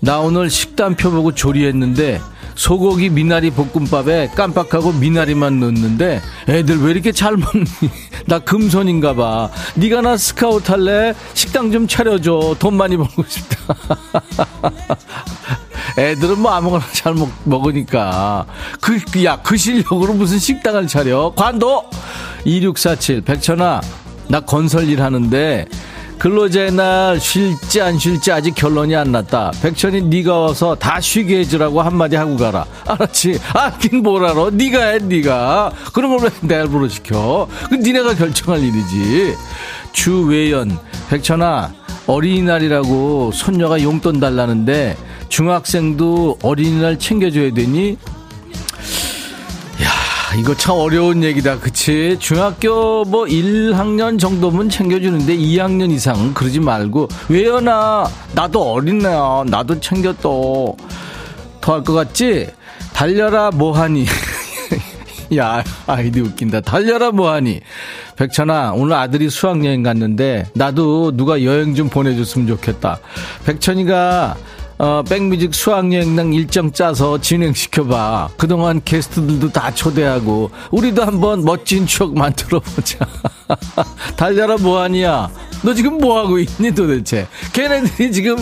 나 오늘 식단표 보고 조리했는데 소고기 미나리 볶음밥에 깜빡하고 미나리만 넣는데 애들 왜 이렇게 잘 먹니? 나 금손인가 봐. 네가 나 스카우트 할래? 식당 좀 차려줘. 돈 많이 벌고 싶다. 애들은 뭐 아무거나 잘 먹, 먹으니까. 그, 그, 야, 그 실력으로 무슨 식당을 차려? 관도! 2647, 백천아, 나 건설 일 하는데, 근로자의 날 쉴지 안 쉴지 아직 결론이 안 났다. 백천이 네가 와서 다 쉬게 해주라고 한마디 하고 가라. 알았지? 아긴 뭘 알아? 네가 해 네가. 그런 걸 왜 내일부로 시켜? 그 니네가 결정할 일이지. 주외연 백천아 어린이날이라고 손녀가 용돈 달라는데 중학생도 어린이날 챙겨줘야 되니? 이거 참 어려운 얘기다. 그치? 중학교 뭐 1학년 정도면 챙겨주는데 2학년 이상은 그러지 말고 왜연아 나도 어린애야. 나도 챙겼어. 더할 것 같지? 달려라 뭐하니? 야 아이디 웃긴다. 달려라 뭐하니? 백천아 오늘 아들이 수학여행 갔는데 나도 누가 여행 좀 보내줬으면 좋겠다. 백천이가 어, 백뮤직 수학여행당 일정 짜서 진행시켜봐. 그동안 게스트들도 다 초대하고, 우리도 한번 멋진 추억 만들어보자. 달려라 뭐하니야? 너 지금 뭐하고 있니 도대체? 걔네들이 지금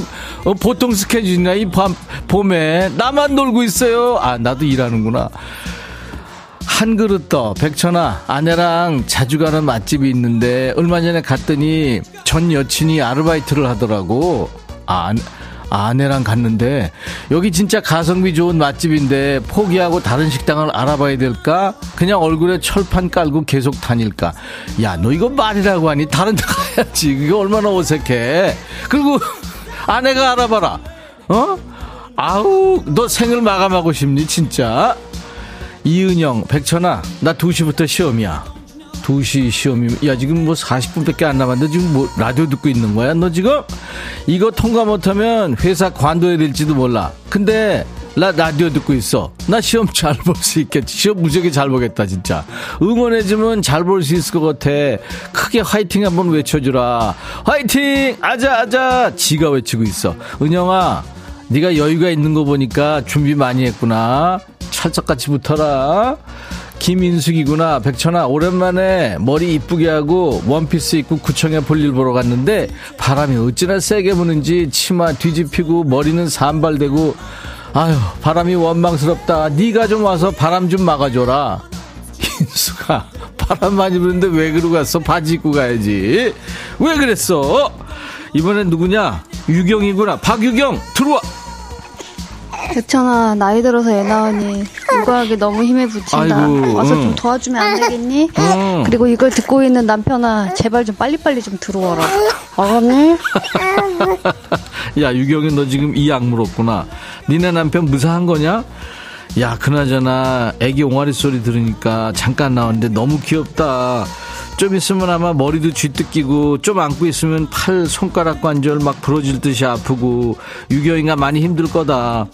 어, 보통 스케줄이나 이 밤, 봄에 나만 놀고 있어요. 아, 나도 일하는구나. 한 그릇 더 백천아 아내랑 자주 가는 맛집이 있는데 얼마 전에 갔더니 전 여친이 아르바이트를 하더라고 아 아내랑 갔는데 여기 진짜 가성비 좋은 맛집인데 포기하고 다른 식당을 알아봐야 될까? 그냥 얼굴에 철판 깔고 계속 다닐까? 야, 너 이거 말이라고 하니 다른 데 가야지. 그게 얼마나 어색해. 그리고 아내가 알아봐라. 어? 아우, 너 생을 마감하고 싶니, 진짜? 이은영, 백천아, 나 2시부터 시험이야. 2시 시험이면 야 지금 뭐 40분밖에 안 남았는데 지금 뭐 라디오 듣고 있는 거야 너 지금? 이거 통과 못하면 회사 관둬야 될지도 몰라 근데 나 라디오 듣고 있어. 나 시험 잘 볼 수 있겠지. 시험 무지하게 잘 보겠다, 진짜. 응원해주면 잘 볼 수 있을 것 같아. 크게 화이팅 한번 외쳐주라. 화이팅! 아자, 아자! 지가 외치고 있어. 은영아, 네가 여유가 있는 거 보니까 준비 많이 했구나. 찰떡같이 붙어라. 김인숙이구나. 백천아, 오랜만에 머리 이쁘게 하고 원피스 입고 구청에 볼일 보러 갔는데 바람이 어찌나 세게 부는지 치마 뒤집히고 머리는 산발되고 아유, 바람이 원망스럽다. 네가 좀 와서 바람 좀 막아줘라. 인수가 바람 많이 부는데 왜 그러고 갔어? 바지 입고 가야지. 왜 그랬어? 이번엔 누구냐? 유경이구나. 박유경, 들어와. 백천아 나이 들어서 애 낳으니 육아하기 너무 힘에 부친다 아이고, 와서 응. 좀 도와주면 안 되겠니? 응. 그리고 이걸 듣고 있는 남편아 제발 좀 빨리빨리 좀 들어와라 알았니? 야 유경이 너 지금 이약 물었구나 니네 남편 무사한 거냐? 야 그나저나 애기 옹알이 소리 들으니까 잠깐 나왔는데 너무 귀엽다 좀 있으면 아마 머리도 쥐뜯기고 좀 안고 있으면 팔 손가락 관절 막 부러질 듯이 아프고 유경이가 많이 힘들 거다.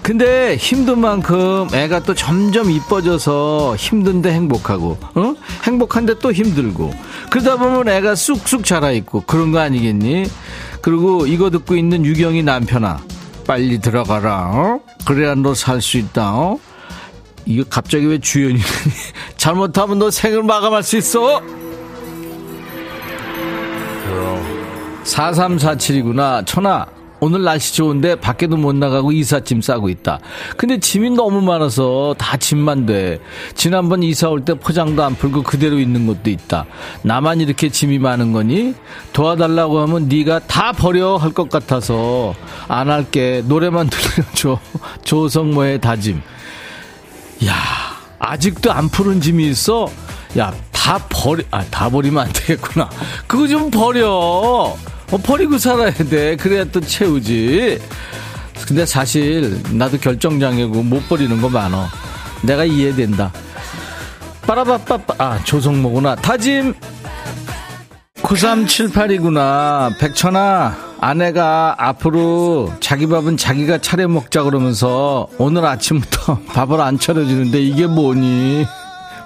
근데 힘든 만큼 애가 또 점점 이뻐져서 힘든데 행복하고, 어? 행복한데 또 힘들고. 그러다 보면 애가 쑥쑥 자라있고, 그런 거 아니겠니? 그리고 이거 듣고 있는 유경이 남편아, 빨리 들어가라, 어? 그래야 너 살 수 있다, 어? 이거 갑자기 왜 주연이 잘못하면 너 생을 마감할 수 있어? 4347이구나. 천아, 오늘 날씨 좋은데 밖에도 못 나가고 이삿짐 싸고 있다. 근데 짐이 너무 많아서 다 짐만 돼. 지난번 이사 올 때 포장도 안 풀고 그대로 있는 것도 있다. 나만 이렇게 짐이 많은 거니? 도와달라고 하면 네가 다 버려 할 것 같아서 안 할게. 노래만 들려줘. 조성모의 다짐. 야, 아직도 안 푸른 짐이 있어? 야, 다 버리, 아, 다 버리면 안 되겠구나. 그거 좀 버려. 어, 버리고 살아야 돼. 그래야 또 채우지. 근데 사실 나도 결정장애고 못 버리는 거 많어. 내가 이해된다. 빠라바빠빠 아 조성모구나. 다짐 9378이구나. 백천아 아내가 앞으로 자기 밥은 자기가 차려 먹자 그러면서 오늘 아침부터 밥을 안 차려주는데 이게 뭐니?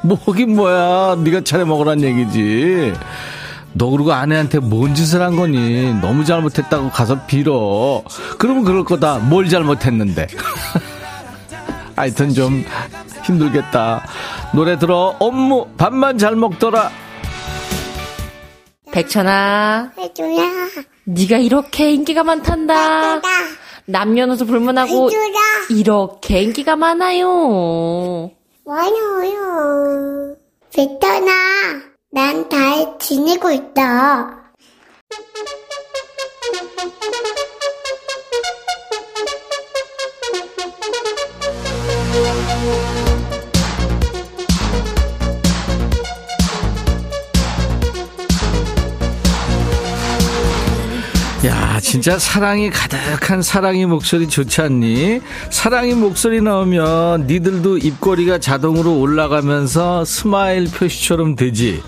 뭐긴 뭐야. 네가 차려 먹으란 얘기지. 너 그러고 아내한테 뭔 짓을 한 거니? 너무 잘못했다고 가서 빌어. 그러면 그럴 거다. 뭘 잘못했는데. 하여튼 좀 힘들겠다. 노래 들어. 업무 밥만 잘 먹더라. 백천아. 해줘야. 네가 이렇게 인기가 많단다. 남녀노소 불문하고 해줘라. 이렇게 인기가 많아요. 많아요. 백천아. 난잘 지내고 있다. 진짜 사랑이 가득한 사랑이 목소리 좋지 않니? 사랑이 목소리 나오면 니들도 입꼬리가 자동으로 올라가면서 smile 표시처럼 되지.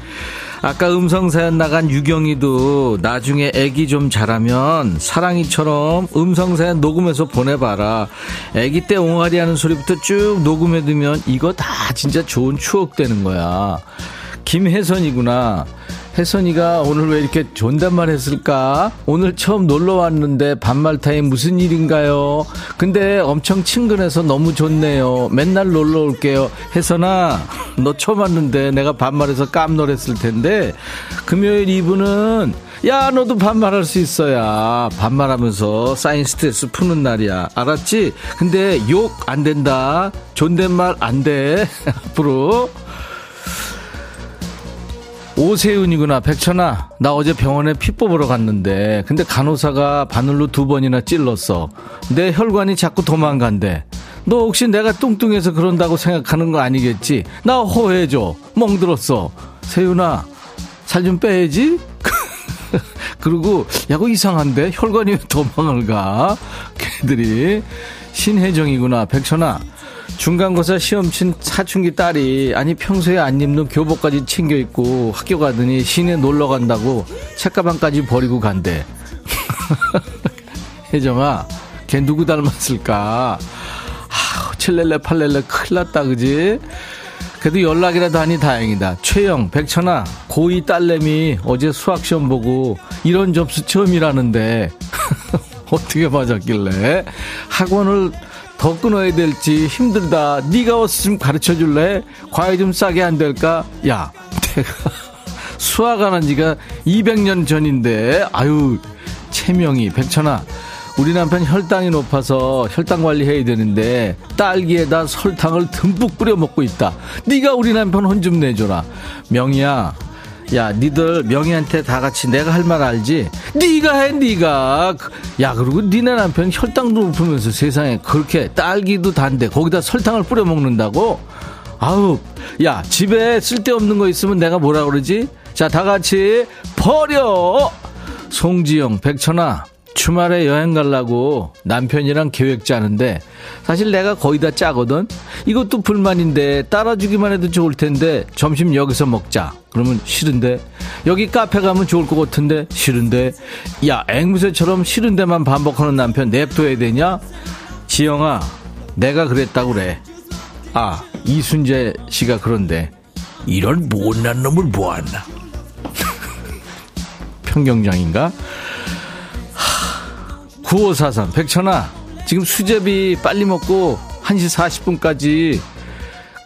아까 음성사연 나간 유경이도 나중에 애기 좀 자라면 사랑이처럼 음성사연 녹음해서 보내봐라. 애기 때 옹알이 하는 소리부터 쭉 녹음해두면 이거 다 진짜 좋은 추억 되는 거야. 김혜선이구나. 혜선이가 오늘 왜 이렇게 존댓말 했을까? 오늘 처음 놀러 왔는데 반말 타임 무슨 일인가요? 근데 엄청 친근해서 너무 좋네요. 맨날 놀러 올게요. 혜선아, 너 처음 왔는데 내가 반말해서 깜놀했을 텐데 금요일 이브는 야, 너두 반말할 수 있어야. 반말하면서 쌓인 스트레스 푸는 날이야. 알았지? 근데 욕 안 된다. 존댓말 안 돼. 앞으로. 오세윤이구나. 백천아, 나 어제 병원에 피 뽑으러 갔는데, 근데 간호사가 바늘로 두 번이나 찔렀어. 내 혈관이 자꾸 도망간대. 너 혹시 내가 뚱뚱해서 그런다고 생각하는 거 아니겠지? 나 호해줘. 멍들었어. 세윤아, 살 좀 빼야지? 그리고, 야, 그 이상한데? 혈관이 왜 도망을 가? 걔들이. 신혜정이구나. 백천아, 중간고사 시험 친 사춘기 딸이 아니 평소에 안 입는 교복까지 챙겨 입고 학교 가더니 시내 놀러 간다고 책가방까지 버리고 간대. 혜정아, 걔 누구 닮았을까? 칠렐레 팔렐레 큰일 났다 그지 그래도 연락이라도 하니 다행이다 최영 백천아 고2 딸내미 어제 수학시험 보고 이런 접수 처음이라는데 어떻게 맞았길래 학원을 더 끊어야 될지 힘들다 네가 와서 좀 가르쳐 줄래 과외 좀 싸게 안 될까 야 내가 수학 안 한 지가 200년 전인데 아유 채명이 백천아 우리 남편 혈당이 높아서 혈당 관리해야 되는데 딸기에다 설탕을 듬뿍 뿌려 먹고 있다. 네가 우리 남편 혼 좀 내줘라. 명희야, 야, 니들 명희한테 다 같이 내가 할 말 알지? 네가 해, 네가. 야, 그리고 니네 남편 혈당도 높으면서 세상에 그렇게 딸기도 단데 거기다 설탕을 뿌려 먹는다고? 아우, 야, 집에 쓸데없는 거 있으면 내가 뭐라 그러지? 자, 다 같이 버려! 송지영, 백천아, 주말에 여행 가려고 남편이랑 계획 짜는데 사실 내가 거의 다 짜거든. 이것도 불만인데 따라주기만 해도 좋을 텐데 점심 여기서 먹자. 그러면 싫은데 여기 카페 가면 좋을 것 같은데 싫은데 야 앵무새처럼 싫은데만 반복하는 남편 냅둬야 되냐? 지영아 내가 그랬다고 그래. 아 이순재 씨가 그런데 이런 못난 놈을 모았나? 평경장인가? 9543 백천아 지금 수제비 빨리 먹고 1시 40분까지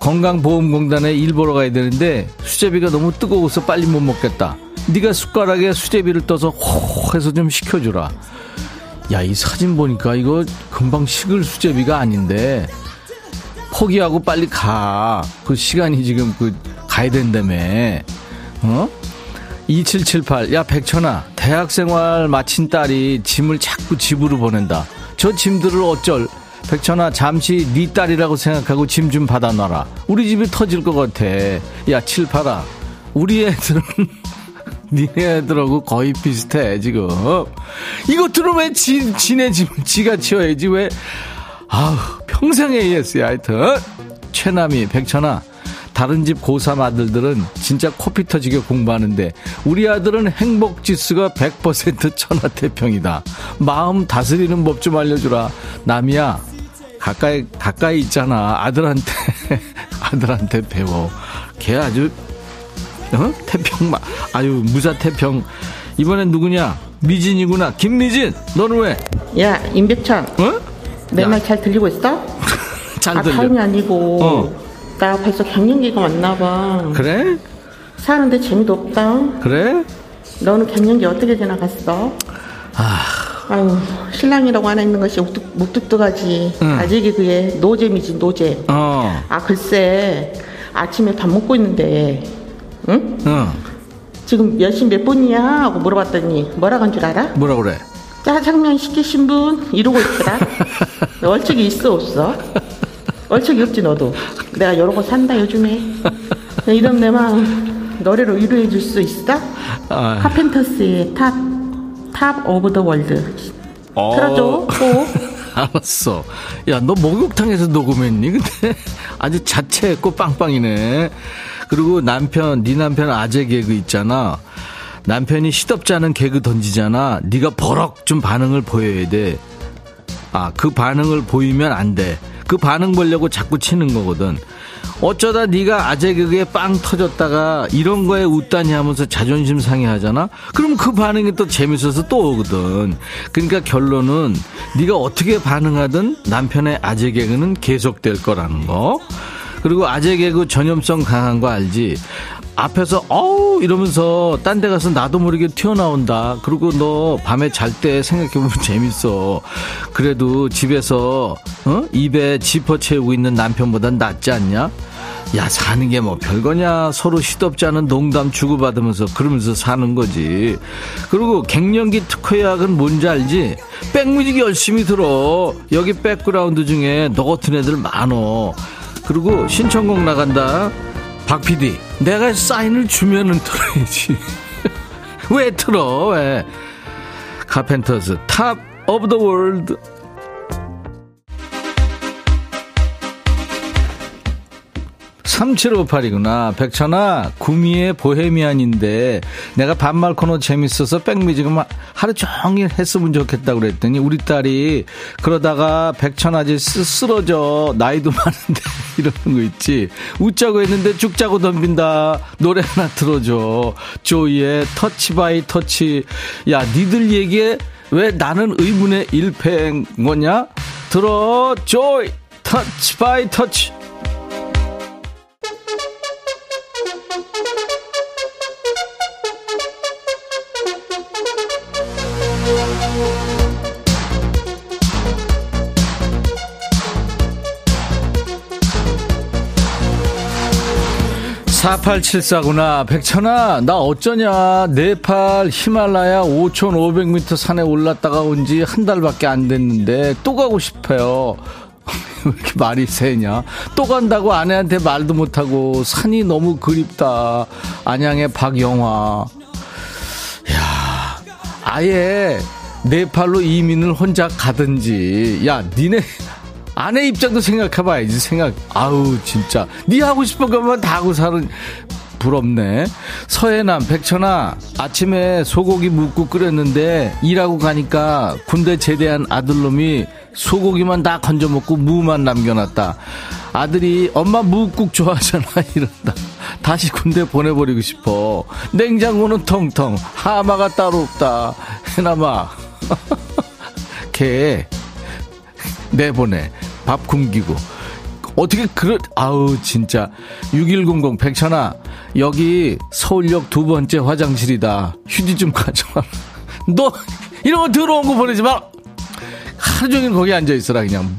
건강보험공단에 일 보러 가야 되는데 수제비가 너무 뜨거워서 빨리 못 먹겠다 네가 숟가락에 수제비를 떠서 호 해서 좀 식혀주라 야 이 사진 보니까 이거 금방 식을 수제비가 아닌데 포기하고 빨리 가 그 시간이 지금 그 가야 된다며 어? 2778. 야, 백천아. 대학 생활 마친 딸이 짐을 자꾸 집으로 보낸다. 저 짐들을 어쩔. 백천아, 잠시 네 딸이라고 생각하고 짐 좀 받아놔라. 우리 집이 터질 것 같아. 야, 칠팔아. 우리 애들은 니네 애들하고 거의 비슷해, 지금. 이거 들으면 지, 지네 집, 지가 치워야지, 왜. 아우, 평생 AS야, 하여튼. 최남이, 백천아. 다른 집 고3 아들들은 진짜 코피 터지게 공부하는데 우리 아들은 행복 지수가 100% 천하태평이다. 마음 다스리는 법 좀 알려주라. 남이야 가까이 가까이 있잖아. 아들한테 아들한테 배워. 걔 아주 어? 태평 마 아유 무사 태평 이번엔 누구냐? 미진이구나. 김미진 너는 왜? 야 임백천. 어? 내 말 잘 들리고 있어? 잘 아, 들려. 다름이 아니고 어. 나 벌써 갱년기가 왔나 봐. 그래? 사는데 재미도 없다. 그래? 너는 갱년기 어떻게 지나갔어? 아. 아유, 신랑이라고 하나 있는 것이 묵뚝, 묵뚝뚝하지. 응. 아직이 그게 노잼이지, 노잼. 어. 아, 글쎄. 아침에 밥 먹고 있는데, 응? 어. 지금 몇 시 몇 분이야? 하고 물어봤더니, 뭐라고 한 줄 알아? 뭐라 그래? 짜장면 시키신 분? 이러고 있더라. 너 얼척이 있어, 없어? 얼척이 없지, 너도. 내가 이러고 산다, 요즘에. 이런 내 마음, 노래로 위로해 줄 수 있어? 아. 카펜터스의 Top, Top of the World. 어. 틀어줘, 꼭. 알았어. 야, 너 목욕탕에서 녹음했니? 근데 아주 자체했고 빵빵이네. 그리고 남편, 네 남편 아재 개그 있잖아. 남편이 시덥지 않은 개그 던지잖아. 네가 버럭 좀 반응을 보여야 돼. 아, 그 반응을 보이면 안 돼. 그 반응 보려고 자꾸 치는 거거든. 어쩌다 네가 아재 개그에 빵 터졌다가 이런 거에 웃다니 하면서 자존심 상해하잖아. 그럼 그 반응이 또 재밌어서 또 오거든. 그러니까 결론은 네가 어떻게 반응하든 남편의 아재 개그는 계속될 거라는 거. 그리고 아재 개그 전염성 강한 거 알지? 앞에서 어우 이러면서 딴 데 가서 나도 모르게 튀어나온다. 그리고 너 밤에 잘 때 생각해보면 재밌어. 그래도 집에서 어? 입에 지퍼 채우고 있는 남편보단 낫지 않냐? 야 사는 게 뭐 별거냐? 서로 시덥지 않은 농담 주고받으면서 그러면서 사는 거지. 그리고 갱년기 특효약은 뭔지 알지? 백뮤직 열심히 들어. 여기 백그라운드 중에 너 같은 애들 많어. 그리고 신청곡 나간다. 박 PD 내가 사인을 주면은 틀어야지. 왜 틀어? 왜? 카펜터스 Top of the World 3758이구나. 백천아, 구미의 보헤미안인데 내가 반말 코너 재밌어서 백뮤직은 하루 종일 했으면 좋겠다고 그랬더니 우리 딸이 그러다가 백천 아저씨 쓰러져. 나이도 많은데 이러는 거 있지. 웃자고 했는데 죽자고 덤빈다. 노래 하나 들어줘. 조이의 Touch by Touch. 야, 니들 얘기에 왜 나는 의문의 일패인 거냐? 들어, 조이! Touch by Touch. 4874구나. 백천아, 나 어쩌냐. 네팔 히말라야 5,500m 산에 올랐다가 온 지 한 달밖에 안 됐는데 또 가고 싶어요. 왜 이렇게 말이 세냐? 또 간다고 아내한테 말도 못하고 산이 너무 그립다. 안양의 박영화. 야 아예 네팔로 이민을 혼자 가든지. 야, 니네 아내 입장도 생각해봐야지 생각 아우 진짜. 네 하고 싶은 것만 다 하고 사는 부럽네. 서해남 백천아 아침에 소고기 묵국 끓였는데 일하고 가니까 군대 제대한 아들놈이 소고기만 다 건져 먹고 무만 남겨놨다. 아들이 엄마 묵국 좋아하잖아 이런다. 다시 군대 보내버리고 싶어. 냉장고는 텅텅. 하마가 따로 없다. 해나마 걔 내보내. 밥 굶기고. 어떻게 그런, 아우, 진짜. 6100 백천아, 여기 서울역 두 번째 화장실이다. 휴지 좀 가져와. 너, 이런 거 들어온 거 보내지 마! 하루 종일 거기 앉아 있어라, 그냥.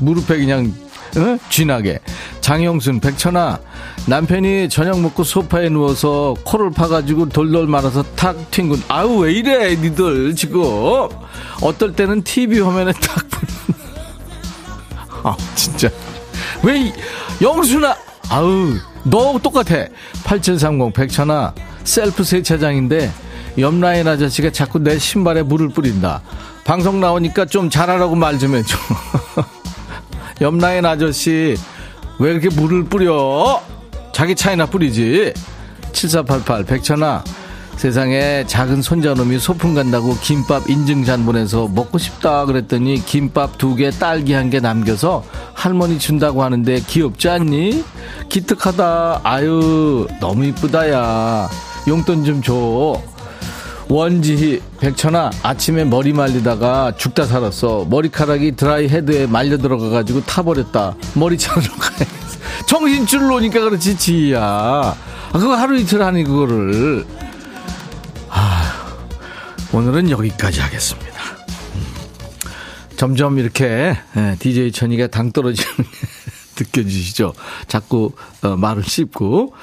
무릎에 그냥, 어? 쥐나게. 장영순, 백천아, 남편이 저녁 먹고 소파에 누워서 코를 파가지고 돌돌 말아서 탁 튕군. 아우, 왜 이래, 니들, 지금. 어떨 때는 TV 화면에 탁 아, 진짜. 왜, 영수나, 아우, 너 똑같아. 8730, 백천아, 셀프 세차장인데, 옆라인 아저씨가 자꾸 내 신발에 물을 뿌린다. 방송 나오니까 좀 잘하라고 말 좀 해줘. 옆라인 아저씨, 왜 이렇게 물을 뿌려? 자기 차이나 뿌리지. 7488, 백천아, 세상에 작은 손자놈이 소풍 간다고 김밥 인증잔 보내서 먹고 싶다 그랬더니 김밥 두 개 딸기 한 개 남겨서 할머니 준다고 하는데 귀엽지 않니? 기특하다. 아유 너무 이쁘다 야. 용돈 좀 줘. 원지희 백천아 아침에 머리 말리다가 죽다 살았어 머리카락이 드라이 헤드에 말려 들어가가지고 타버렸다 머리 자르러 가야겠어 정신줄 놓으니까 그렇지 지희야 아, 그거 하루 이틀 하니 그거를 아, 오늘은 여기까지 하겠습니다. 음. 점점 이렇게 DJ 예, 천이가 당 떨어지는 느껴지시죠? 자꾸 어, 말을 씹고.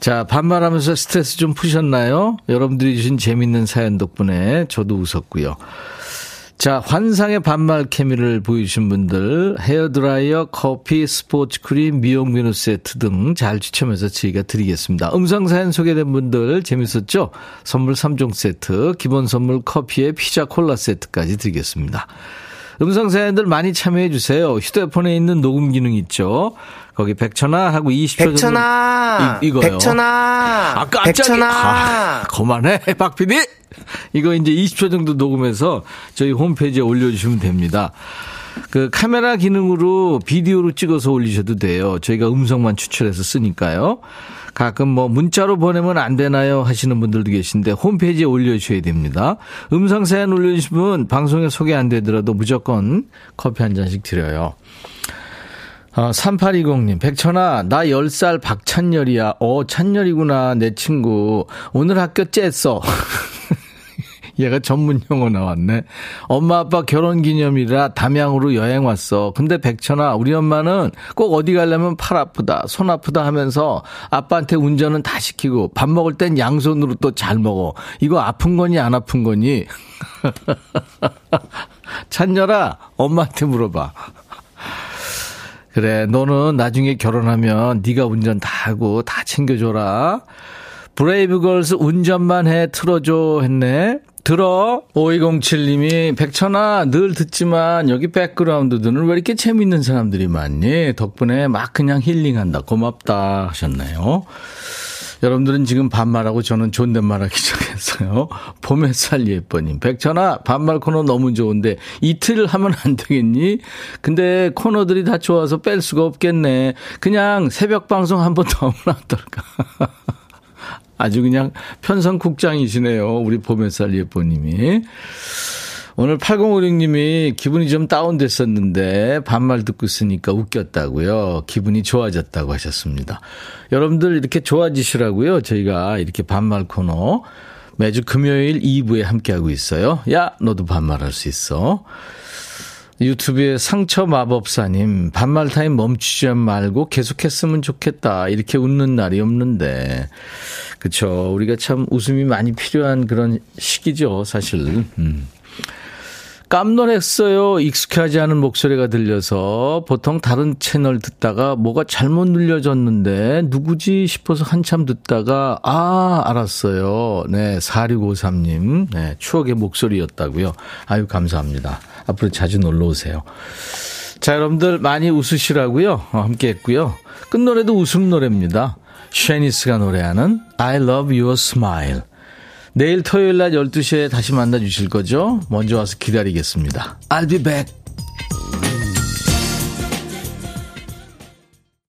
자, 반말하면서 스트레스 좀 푸셨나요? 여러분들이 주신 재밌는 사연 덕분에 저도 웃었고요. 자, 환상의 반말 케미를 보여주신 분들, 헤어드라이어, 커피, 스포츠 크림, 미용 비누 세트 등 잘 추첨해서 저희가 드리겠습니다. 음성사연 소개된 분들 재밌었죠? 선물 3종 세트, 기본 선물 커피에 피자 콜라 세트까지 드리겠습니다. 음성 사연들 많이 참여해 주세요. 휴대폰에 있는 녹음 기능 있죠? 거기 백천아 하고 20초 정도. 백천아! 이, 이거요. 백천아! 아, 깜짝이야. 백천아! 아, 그만해, 박 PD! 이거 이제 20초 정도 녹음해서 저희 홈페이지에 올려주시면 됩니다. 그 카메라 기능으로 비디오로 찍어서 올리셔도 돼요. 저희가 음성만 추출해서 쓰니까요. 가끔 뭐 문자로 보내면 안 되나요 하시는 분들도 계신데 홈페이지에 올려주셔야 됩니다. 음성 사연 올려주시면 방송에 소개 안 되더라도 무조건 커피 한 잔씩 드려요. 어, 3820님, 백천아, 나 10살 박찬열이야. 어, 찬열이구나, 내 친구. 오늘 학교 째어 얘가 전문 용어 나왔네. 엄마 아빠 결혼 기념이라 담양으로 여행 왔어. 근데 백천아, 우리 엄마는 꼭 어디 가려면 팔 아프다, 손 아프다 하면서 아빠한테 운전은 다 시키고 밥 먹을 땐 양손으로 또 잘 먹어. 이거 아픈 거니 안 아픈 거니? 찬열아, 엄마한테 물어봐. 그래, 너는 나중에 결혼하면 네가 운전 다 하고 다 챙겨줘라. 브레이브걸스 운전만 해 틀어줘 했네. 들어 5207님이 백천아 늘 듣지만 여기 백그라운드들은 왜 이렇게 재밌는 사람들이 많니? 덕분에 막 그냥 힐링한다. 고맙다 하셨네요. 여러분들은 지금 반말하고 저는 존댓말하기 시작했어요. 봄 햇살 예뻐님. 백천아, 반말 코너 너무 좋은데 이틀 하면 안 되겠니? 근데 코너들이 다 좋아서 뺄 수가 없겠네. 그냥 새벽 방송 한 번 더 하면 어떨까? 아주 그냥 편성국장이시네요. 우리 봄 햇살 예뻐님이. 오늘 8056님이 기분이 좀 다운됐었는데 반말 듣고 있으니까 웃겼다고요. 기분이 좋아졌다고 하셨습니다. 여러분들 이렇게 좋아지시라고요. 저희가 이렇게 반말 코너 매주 금요일 2부에 함께하고 있어요. 야, 너도 반말할 수 있어. 유튜브에 상처 마법사님, 반말 타임 멈추지 말고 계속했으면 좋겠다. 이렇게 웃는 날이 없는데. 그쵸. 우리가 참 웃음이 많이 필요한 그런 시기죠, 사실. 음. 깜놀했어요. 익숙하지 않은 목소리가 들려서 보통 다른 채널 듣다가 뭐가 잘못 눌려졌는데 누구지 싶어서 한참 듣다가 아, 알았어요. 네, 4653님. 네, 추억의 목소리였다고요. 아유, 감사합니다. 앞으로 자주 놀러 오세요. 자, 여러분들 많이 웃으시라고요. 어, 함께 했고요. 끝 노래도 웃음 노래입니다. 쉐니스가 노래하는 I love your smile. 내일 토요일 날 12시에 다시 만나 주실 거죠? 먼저 와서 기다리겠습니다. I'll be back.